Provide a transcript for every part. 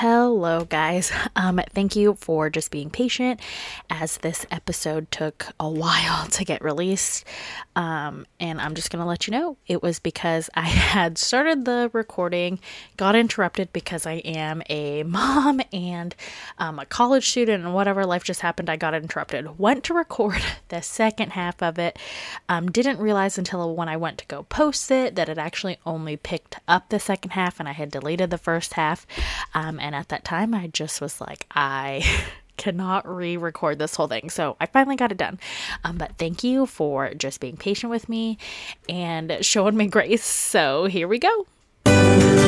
Hello, guys. Um, thank you for just being patient as this episode took a while to get released. Um, and I'm just going to let you know it was because I had started the recording, got interrupted because I am a mom and um, a college student, and whatever life just happened, I got interrupted. Went to record the second half of it, um, didn't realize until when I went to go post it that it actually only picked up the second half and I had deleted the first half. Um, and at that time, I just was like, I cannot re record this whole thing. So I finally got it done. Um, but thank you for just being patient with me and showing me grace. So here we go.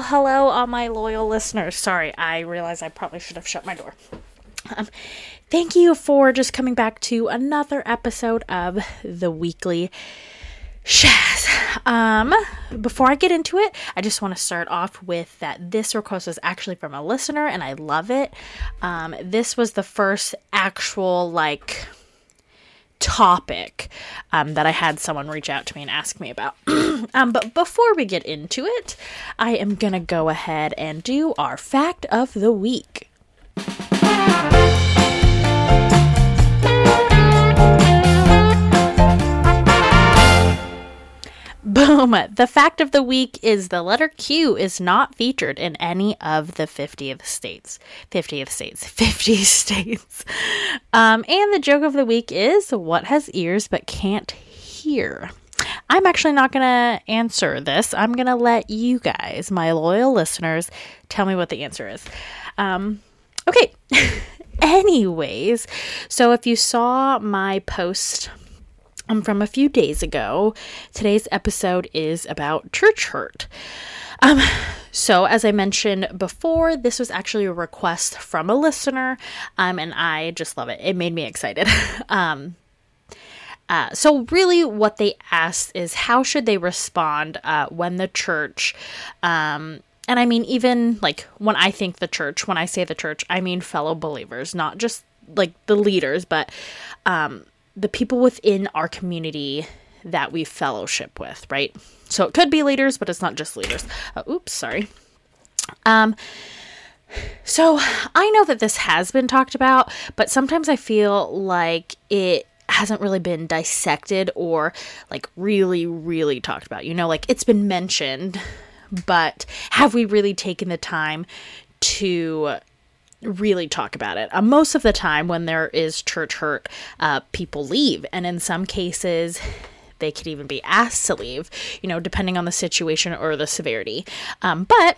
Well, hello, all my loyal listeners. Sorry, I realize I probably should have shut my door. Um, thank you for just coming back to another episode of the weekly Shaz. Um, before I get into it, I just want to start off with that this request was actually from a listener, and I love it. Um, this was the first actual like topic um, that I had someone reach out to me and ask me about. um, but before we get into it, I am going to go ahead and do our fact of the week. Boom! The fact of the week is the letter Q is not featured in any of the 50th states. 50th states. 50 states. Um, and the joke of the week is what has ears but can't hear? I'm actually not going to answer this. I'm going to let you guys, my loyal listeners, tell me what the answer is. Um, okay. Anyways, so if you saw my post um, from a few days ago. Today's episode is about church hurt. Um, so, as I mentioned before, this was actually a request from a listener, um, and I just love it. It made me excited. um, uh, so, really, what they asked is how should they respond uh, when the church, um, and I mean, even like when I think the church, when I say the church, I mean fellow believers, not just like the leaders, but um, the people within our community that we fellowship with, right? So it could be leaders, but it's not just leaders. Uh, oops, sorry. Um, so I know that this has been talked about, but sometimes I feel like it hasn't really been dissected or like really, really talked about. You know, like it's been mentioned, but have we really taken the time to really talk about it. Uh, most of the time, when there is church hurt, uh, people leave, and in some cases, they could even be asked to leave, you know, depending on the situation or the severity. Um, but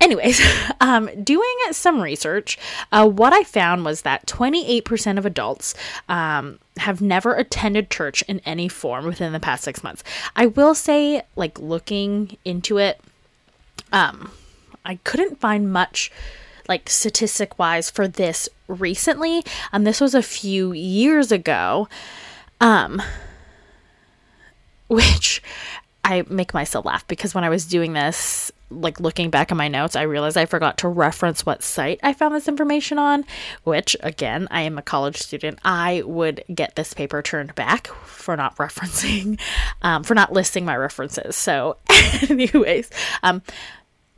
anyways, um, doing some research, uh, what I found was that 28% of adults um, have never attended church in any form within the past six months. I will say, like, looking into it, um, I couldn't find much like statistic wise for this recently. Um, this was a few years ago. Um, which I make myself laugh because when I was doing this, like looking back at my notes, I realized I forgot to reference what site I found this information on, which again, I am a college student. I would get this paper turned back for not referencing, um, for not listing my references. So, anyways, um,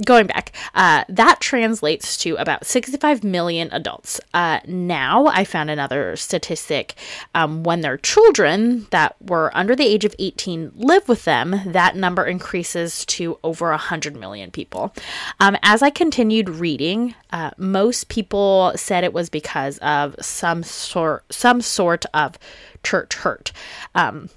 going back, uh, that translates to about 65 million adults. Uh, now, I found another statistic um, when their children that were under the age of 18 live with them, that number increases to over 100 million people. Um, as I continued reading, uh, most people said it was because of some sort, some sort of church hurt. Um,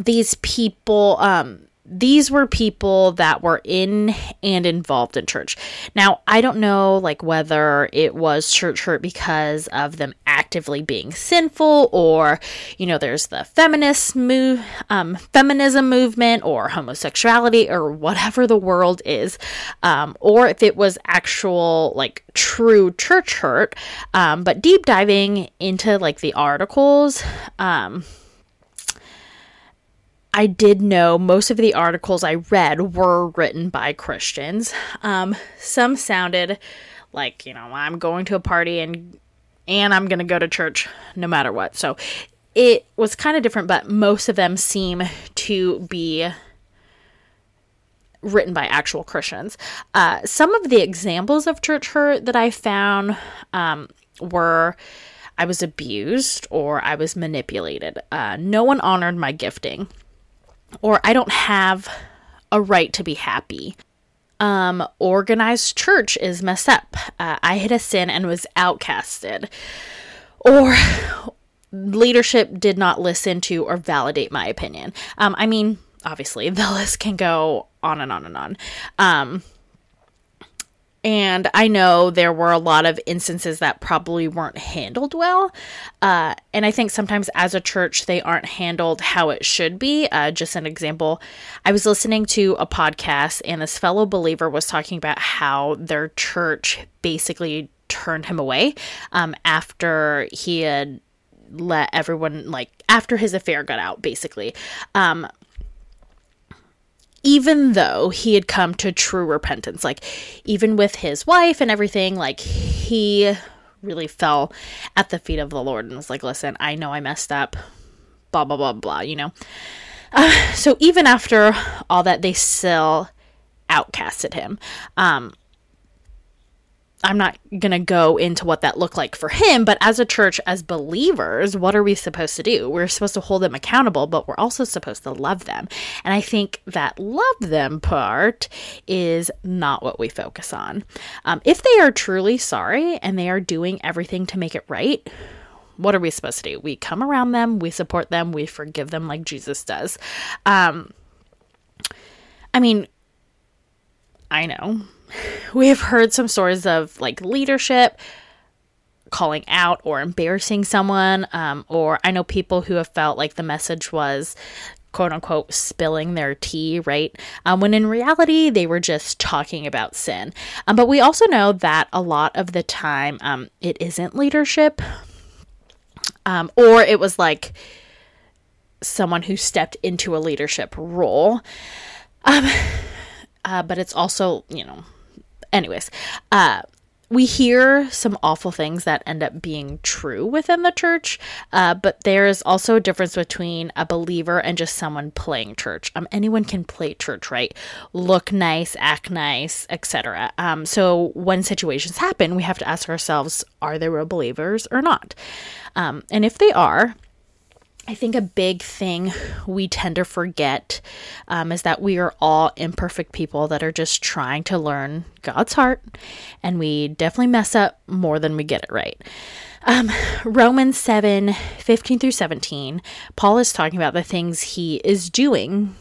these people, um, these were people that were in and involved in church. Now, I don't know like whether it was church hurt because of them actively being sinful or you know there's the feminist move um, feminism movement or homosexuality or whatever the world is um, or if it was actual like true church hurt um, but deep diving into like the articles um, I did know most of the articles I read were written by Christians. Um, some sounded Like, you know, I'm going to a party and and I'm going to go to church no matter what. So it was kind of different, but most of them seem to be written by actual Christians. Uh, some of the examples of church hurt that I found um, were I was abused or I was manipulated. Uh, no one honored my gifting, or I don't have a right to be happy. Um, organized church is messed up. Uh, I hid a sin and was outcasted. Or leadership did not listen to or validate my opinion. Um, I mean, obviously, the list can go on and on and on. Um, and I know there were a lot of instances that probably weren't handled well. Uh, and I think sometimes as a church, they aren't handled how it should be. Uh, just an example I was listening to a podcast, and this fellow believer was talking about how their church basically turned him away um, after he had let everyone, like, after his affair got out, basically. Um, even though he had come to true repentance like even with his wife and everything like he really fell at the feet of the lord and was like listen i know i messed up blah blah blah blah you know? Uh, so even after all that they still outcasted him. Um I'm not going to go into what that looked like for him, but as a church, as believers, what are we supposed to do? We're supposed to hold them accountable, but we're also supposed to love them. And I think that love them part is not what we focus on. Um, if they are truly sorry and they are doing everything to make it right, what are we supposed to do? We come around them, we support them, we forgive them like Jesus does. Um, I mean, I know we have heard some stories of like leadership calling out or embarrassing someone um, or i know people who have felt like the message was quote unquote spilling their tea right? Um, when in reality they were just talking about sin. Um, but we also know that a lot of the time um, it isn't leadership. Um, or it was like someone who stepped into a leadership role. Um, uh, but it's also you know anyways, uh, we hear some awful things that end up being true within the church, uh, but there is also a difference between a believer and just someone playing church. Um, anyone can play church, right? Look nice, act nice, etc. Um, so when situations happen, we have to ask ourselves: Are they real believers or not? Um, and if they are, I think a big thing we tend to forget um, is that we are all imperfect people that are just trying to learn God's heart, and we definitely mess up more than we get it right. Um, Romans 7 15 through 17, Paul is talking about the things he is doing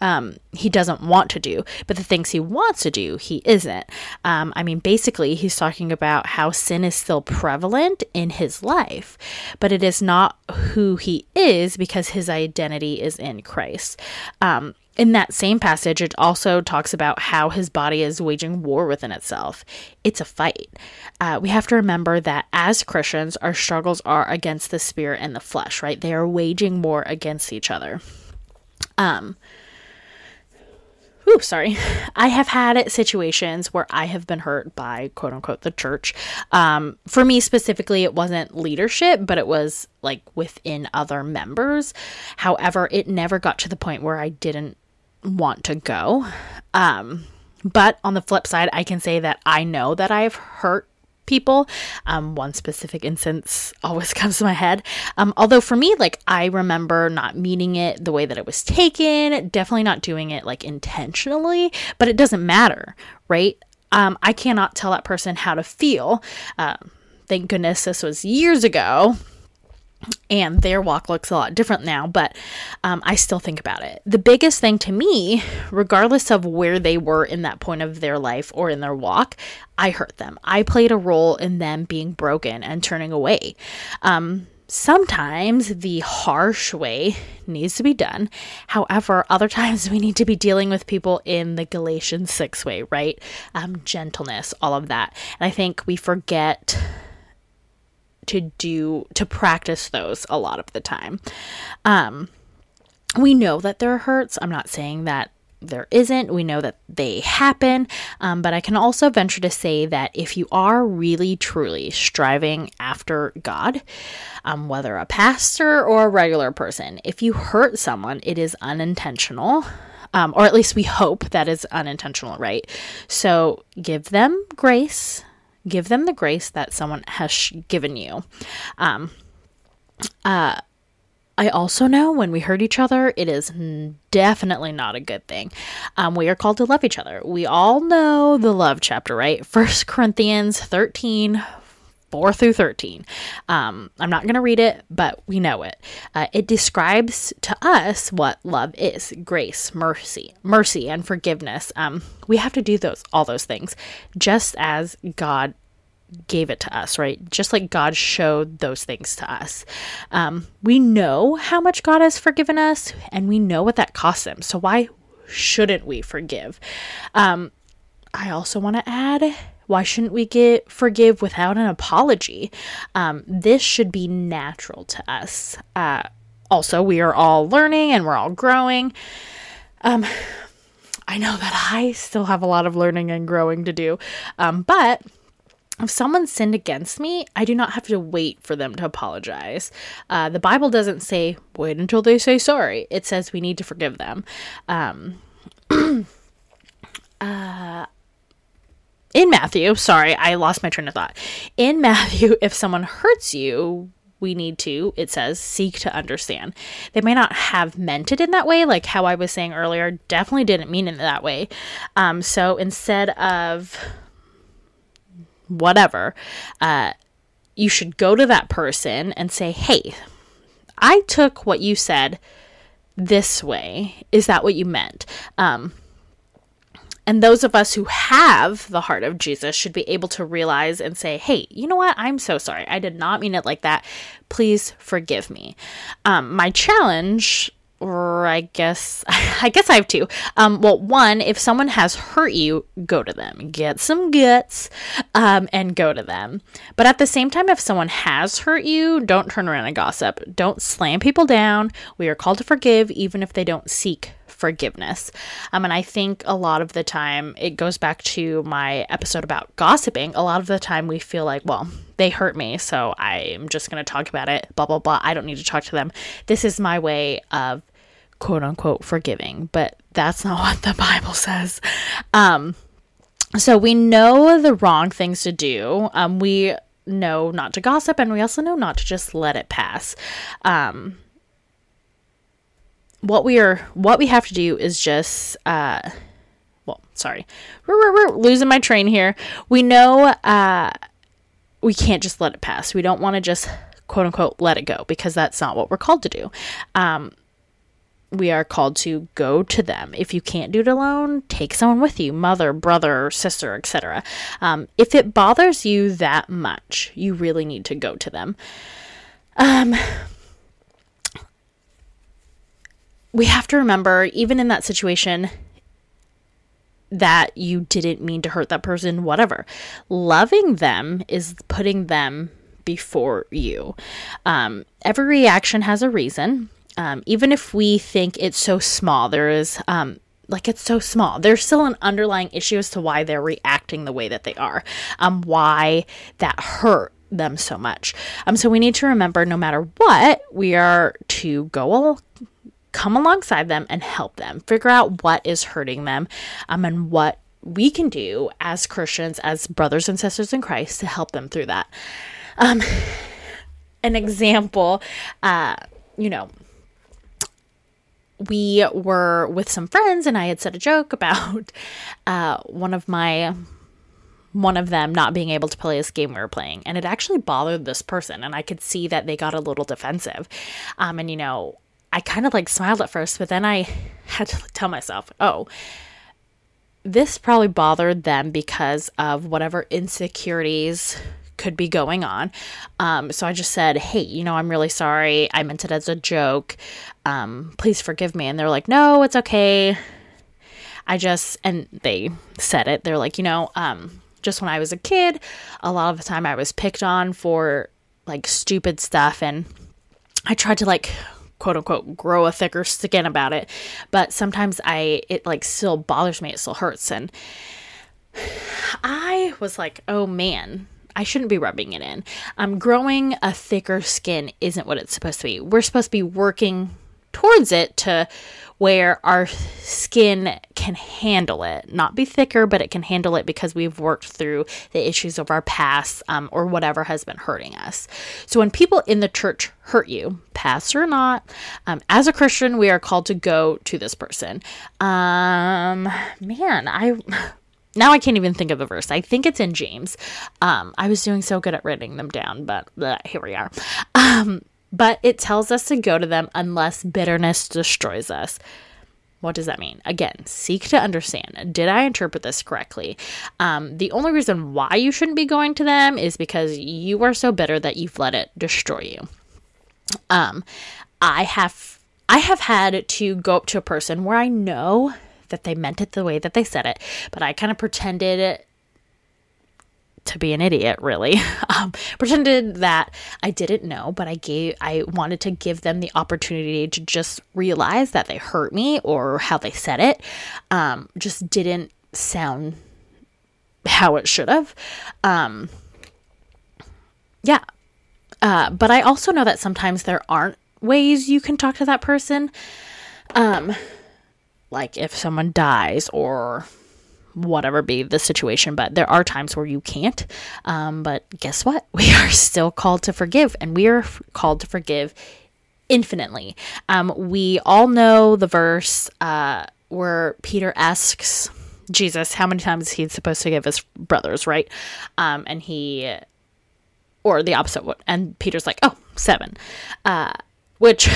um, he doesn't want to do, but the things he wants to do, he isn't. Um, I mean, basically, he's talking about how sin is still prevalent in his life, but it is not who he is because his identity is in Christ. Um, in that same passage, it also talks about how his body is waging war within itself. It's a fight. Uh, we have to remember that as Christians, our struggles are against the spirit and the flesh, right? They are waging war against each other. Um, Ooh, sorry. I have had situations where I have been hurt by quote unquote the church. Um, for me specifically, it wasn't leadership, but it was like within other members. However, it never got to the point where I didn't want to go. Um, but on the flip side, I can say that I know that I've hurt people. Um, one specific instance always comes to my head. Um, although for me, like I remember not meaning it the way that it was taken, definitely not doing it like intentionally, but it doesn't matter, right? Um, I cannot tell that person how to feel. Uh, thank goodness this was years ago and their walk looks a lot different now, but um, I still think about it. The biggest thing to me, regardless of where they were in that point of their life or in their walk, I hurt them. I played a role in them being broken and turning away. Um, sometimes the harsh way needs to be done. However, other times we need to be dealing with people in the Galatians 6 way, right? Um, gentleness, all of that. And I think we forget to do to practice those a lot of the time. Um, we know that there are hurts. I'm not saying that there isn't. We know that they happen. Um, but I can also venture to say that if you are really, truly striving after God, um, whether a pastor or a regular person, if you hurt someone, it is unintentional. Um, or at least we hope that is unintentional, right? So give them grace, give them the grace that someone has sh- given you. Um, uh, I also know when we hurt each other, it is definitely not a good thing. Um, we are called to love each other. We all know the love chapter, right? First Corinthians 13, 4 through 13. Um, I'm not going to read it, but we know it. Uh, it describes to us what love is grace, mercy, mercy, and forgiveness. Um, we have to do those, all those things, just as God gave it to us, right? Just like God showed those things to us. Um, we know how much God has forgiven us, and we know what that costs Him. So why shouldn't we forgive? Um, I also want to add. Why shouldn't we get forgive without an apology? Um, this should be natural to us. Uh, also, we are all learning and we're all growing. Um, I know that I still have a lot of learning and growing to do, um, but if someone sinned against me, I do not have to wait for them to apologize. Uh, the Bible doesn't say wait until they say sorry. It says we need to forgive them. Um, uh, in Matthew, sorry, I lost my train of thought. In Matthew, if someone hurts you, we need to, it says, seek to understand. They may not have meant it in that way, like how I was saying earlier, definitely didn't mean it that way. Um, so instead of whatever, uh, you should go to that person and say, hey, I took what you said this way. Is that what you meant? Um, and those of us who have the heart of Jesus should be able to realize and say, hey, you know what? I'm so sorry. I did not mean it like that. Please forgive me. Um, my challenge or I guess I guess I have two. Um, well, one, if someone has hurt you, go to them, get some guts, um, and go to them. But at the same time, if someone has hurt you, don't turn around and gossip. Don't slam people down. We are called to forgive, even if they don't seek forgiveness. Um, and I think a lot of the time it goes back to my episode about gossiping. A lot of the time we feel like, well, they hurt me, so I'm just going to talk about it, blah, blah, blah. I don't need to talk to them. This is my way of quote unquote forgiving, but that's not what the Bible says. Um, so we know the wrong things to do. Um, we know not to gossip, and we also know not to just let it pass. Um, what we are what we have to do is just uh well sorry we're losing my train here we know uh we can't just let it pass we don't want to just quote unquote let it go because that's not what we're called to do um we are called to go to them. If you can't do it alone, take someone with you mother, brother, sister, etc. Um, if it bothers you that much, you really need to go to them. Um, we have to remember, even in that situation, that you didn't mean to hurt that person, whatever. Loving them is putting them before you. Um, every reaction has a reason. Um, even if we think it's so small, there is, um, like, it's so small. There's still an underlying issue as to why they're reacting the way that they are, um, why that hurt them so much. Um, so we need to remember no matter what, we are to go come alongside them and help them figure out what is hurting them um, and what we can do as Christians, as brothers and sisters in Christ, to help them through that. Um, an example, uh, you know, we were with some friends, and I had said a joke about uh, one of my one of them not being able to play this game we were playing, and it actually bothered this person, and I could see that they got a little defensive. Um, and you know, I kind of like smiled at first, but then I had to tell myself, oh, this probably bothered them because of whatever insecurities could be going on. Um, so I just said, hey, you know, I'm really sorry. I meant it as a joke. Um, please forgive me. And they're like, no, it's okay. I just, and they said it. They're like, you know, um, just when I was a kid, a lot of the time I was picked on for like stupid stuff. And I tried to like quote unquote grow a thicker skin about it but sometimes i it like still bothers me it still hurts and i was like oh man I shouldn't be rubbing it in. I'm um, growing a thicker skin isn't what it's supposed to be. We're supposed to be working towards it to where our skin can handle it. Not be thicker, but it can handle it because we've worked through the issues of our past um, or whatever has been hurting us. So when people in the church hurt you, past or not, um, as a Christian, we are called to go to this person. Um, man, I now I can't even think of the verse. I think it's in James. Um, I was doing so good at writing them down, but uh, here we are. But it tells us to go to them unless bitterness destroys us. What does that mean? Again, seek to understand. Did I interpret this correctly? Um, the only reason why you shouldn't be going to them is because you are so bitter that you've let it destroy you. Um, I have I have had to go up to a person where I know that they meant it the way that they said it, but I kind of pretended to be an idiot, really. Um, pretended that I didn't know, but I gave, I wanted to give them the opportunity to just realize that they hurt me or how they said it um, just didn't sound how it should have. Um, yeah. Uh, but I also know that sometimes there aren't ways you can talk to that person. Um, like if someone dies or whatever be the situation, but there are times where you can't. Um, but guess what? We are still called to forgive, and we are f- called to forgive infinitely. Um, we all know the verse uh, where Peter asks Jesus how many times he's supposed to give his brothers, right? Um, and he, or the opposite, and Peter's like, oh, seven, uh, which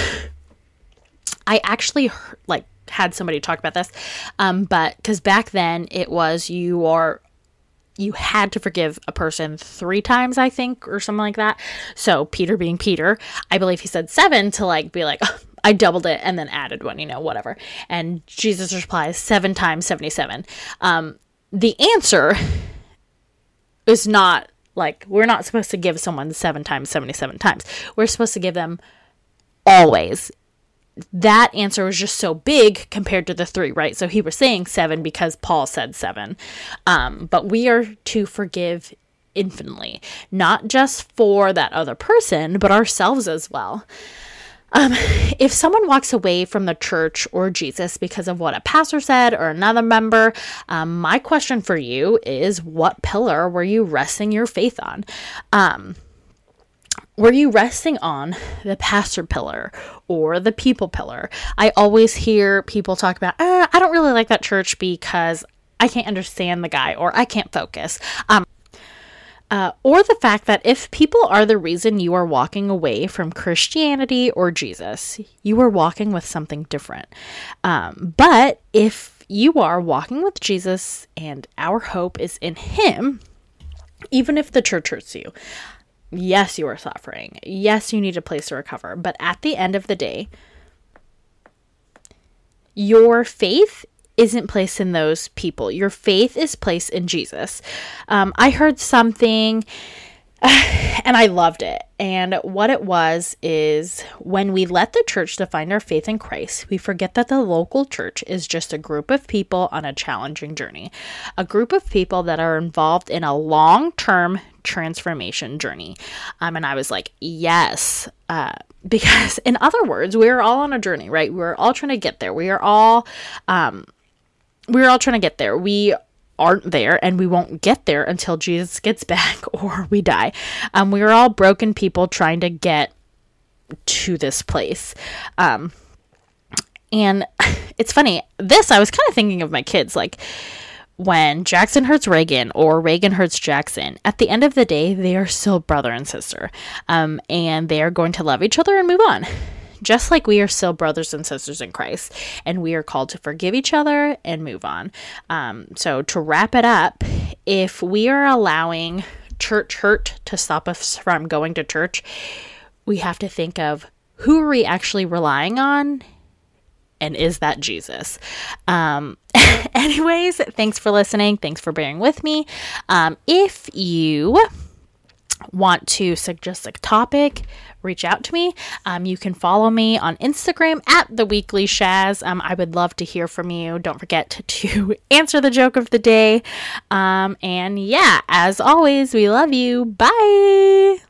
I actually like had somebody talk about this. Um, but because back then it was you are you had to forgive a person three times, I think, or something like that. So Peter being Peter, I believe he said seven to like be like, oh, I doubled it and then added one, you know, whatever. And Jesus replies seven times 77. Um, the answer is not like we're not supposed to give someone seven times 77 times. We're supposed to give them always that answer was just so big compared to the three, right? So he was saying seven because Paul said seven. Um, but we are to forgive infinitely, not just for that other person, but ourselves as well. Um, if someone walks away from the church or Jesus because of what a pastor said or another member, um, my question for you is what pillar were you resting your faith on? Um, were you resting on the pastor pillar or the people pillar? I always hear people talk about, uh, I don't really like that church because I can't understand the guy or I can't focus. Um, uh, or the fact that if people are the reason you are walking away from Christianity or Jesus, you are walking with something different. Um, but if you are walking with Jesus and our hope is in Him, even if the church hurts you, Yes, you are suffering. Yes, you need a place to recover. But at the end of the day, your faith isn't placed in those people. Your faith is placed in Jesus. Um, I heard something and I loved it. And what it was is when we let the church define our faith in Christ, we forget that the local church is just a group of people on a challenging journey, a group of people that are involved in a long term transformation journey. Um, and I was like, yes. Uh, because, in other words, we are all on a journey, right? We're all trying to get there. We are all, um, we're all trying to get there. We aren't there and we won't get there until Jesus gets back or we die. Um, we are all broken people trying to get to this place. Um, and it's funny, this I was kind of thinking of my kids like when Jackson hurts Reagan or Reagan hurts Jackson, at the end of the day, they are still brother and sister. Um, and they are going to love each other and move on just like we are still brothers and sisters in Christ, and we are called to forgive each other and move on. Um, so, to wrap it up, if we are allowing church hurt to stop us from going to church, we have to think of who are we actually relying on and is that Jesus? Um, anyways, thanks for listening. Thanks for bearing with me. Um, if you want to suggest a topic, reach out to me. Um, you can follow me on Instagram at the Weekly Shaz. Um, I would love to hear from you. Don't forget to, answer the joke of the day. Um, and yeah, as always, we love you. Bye.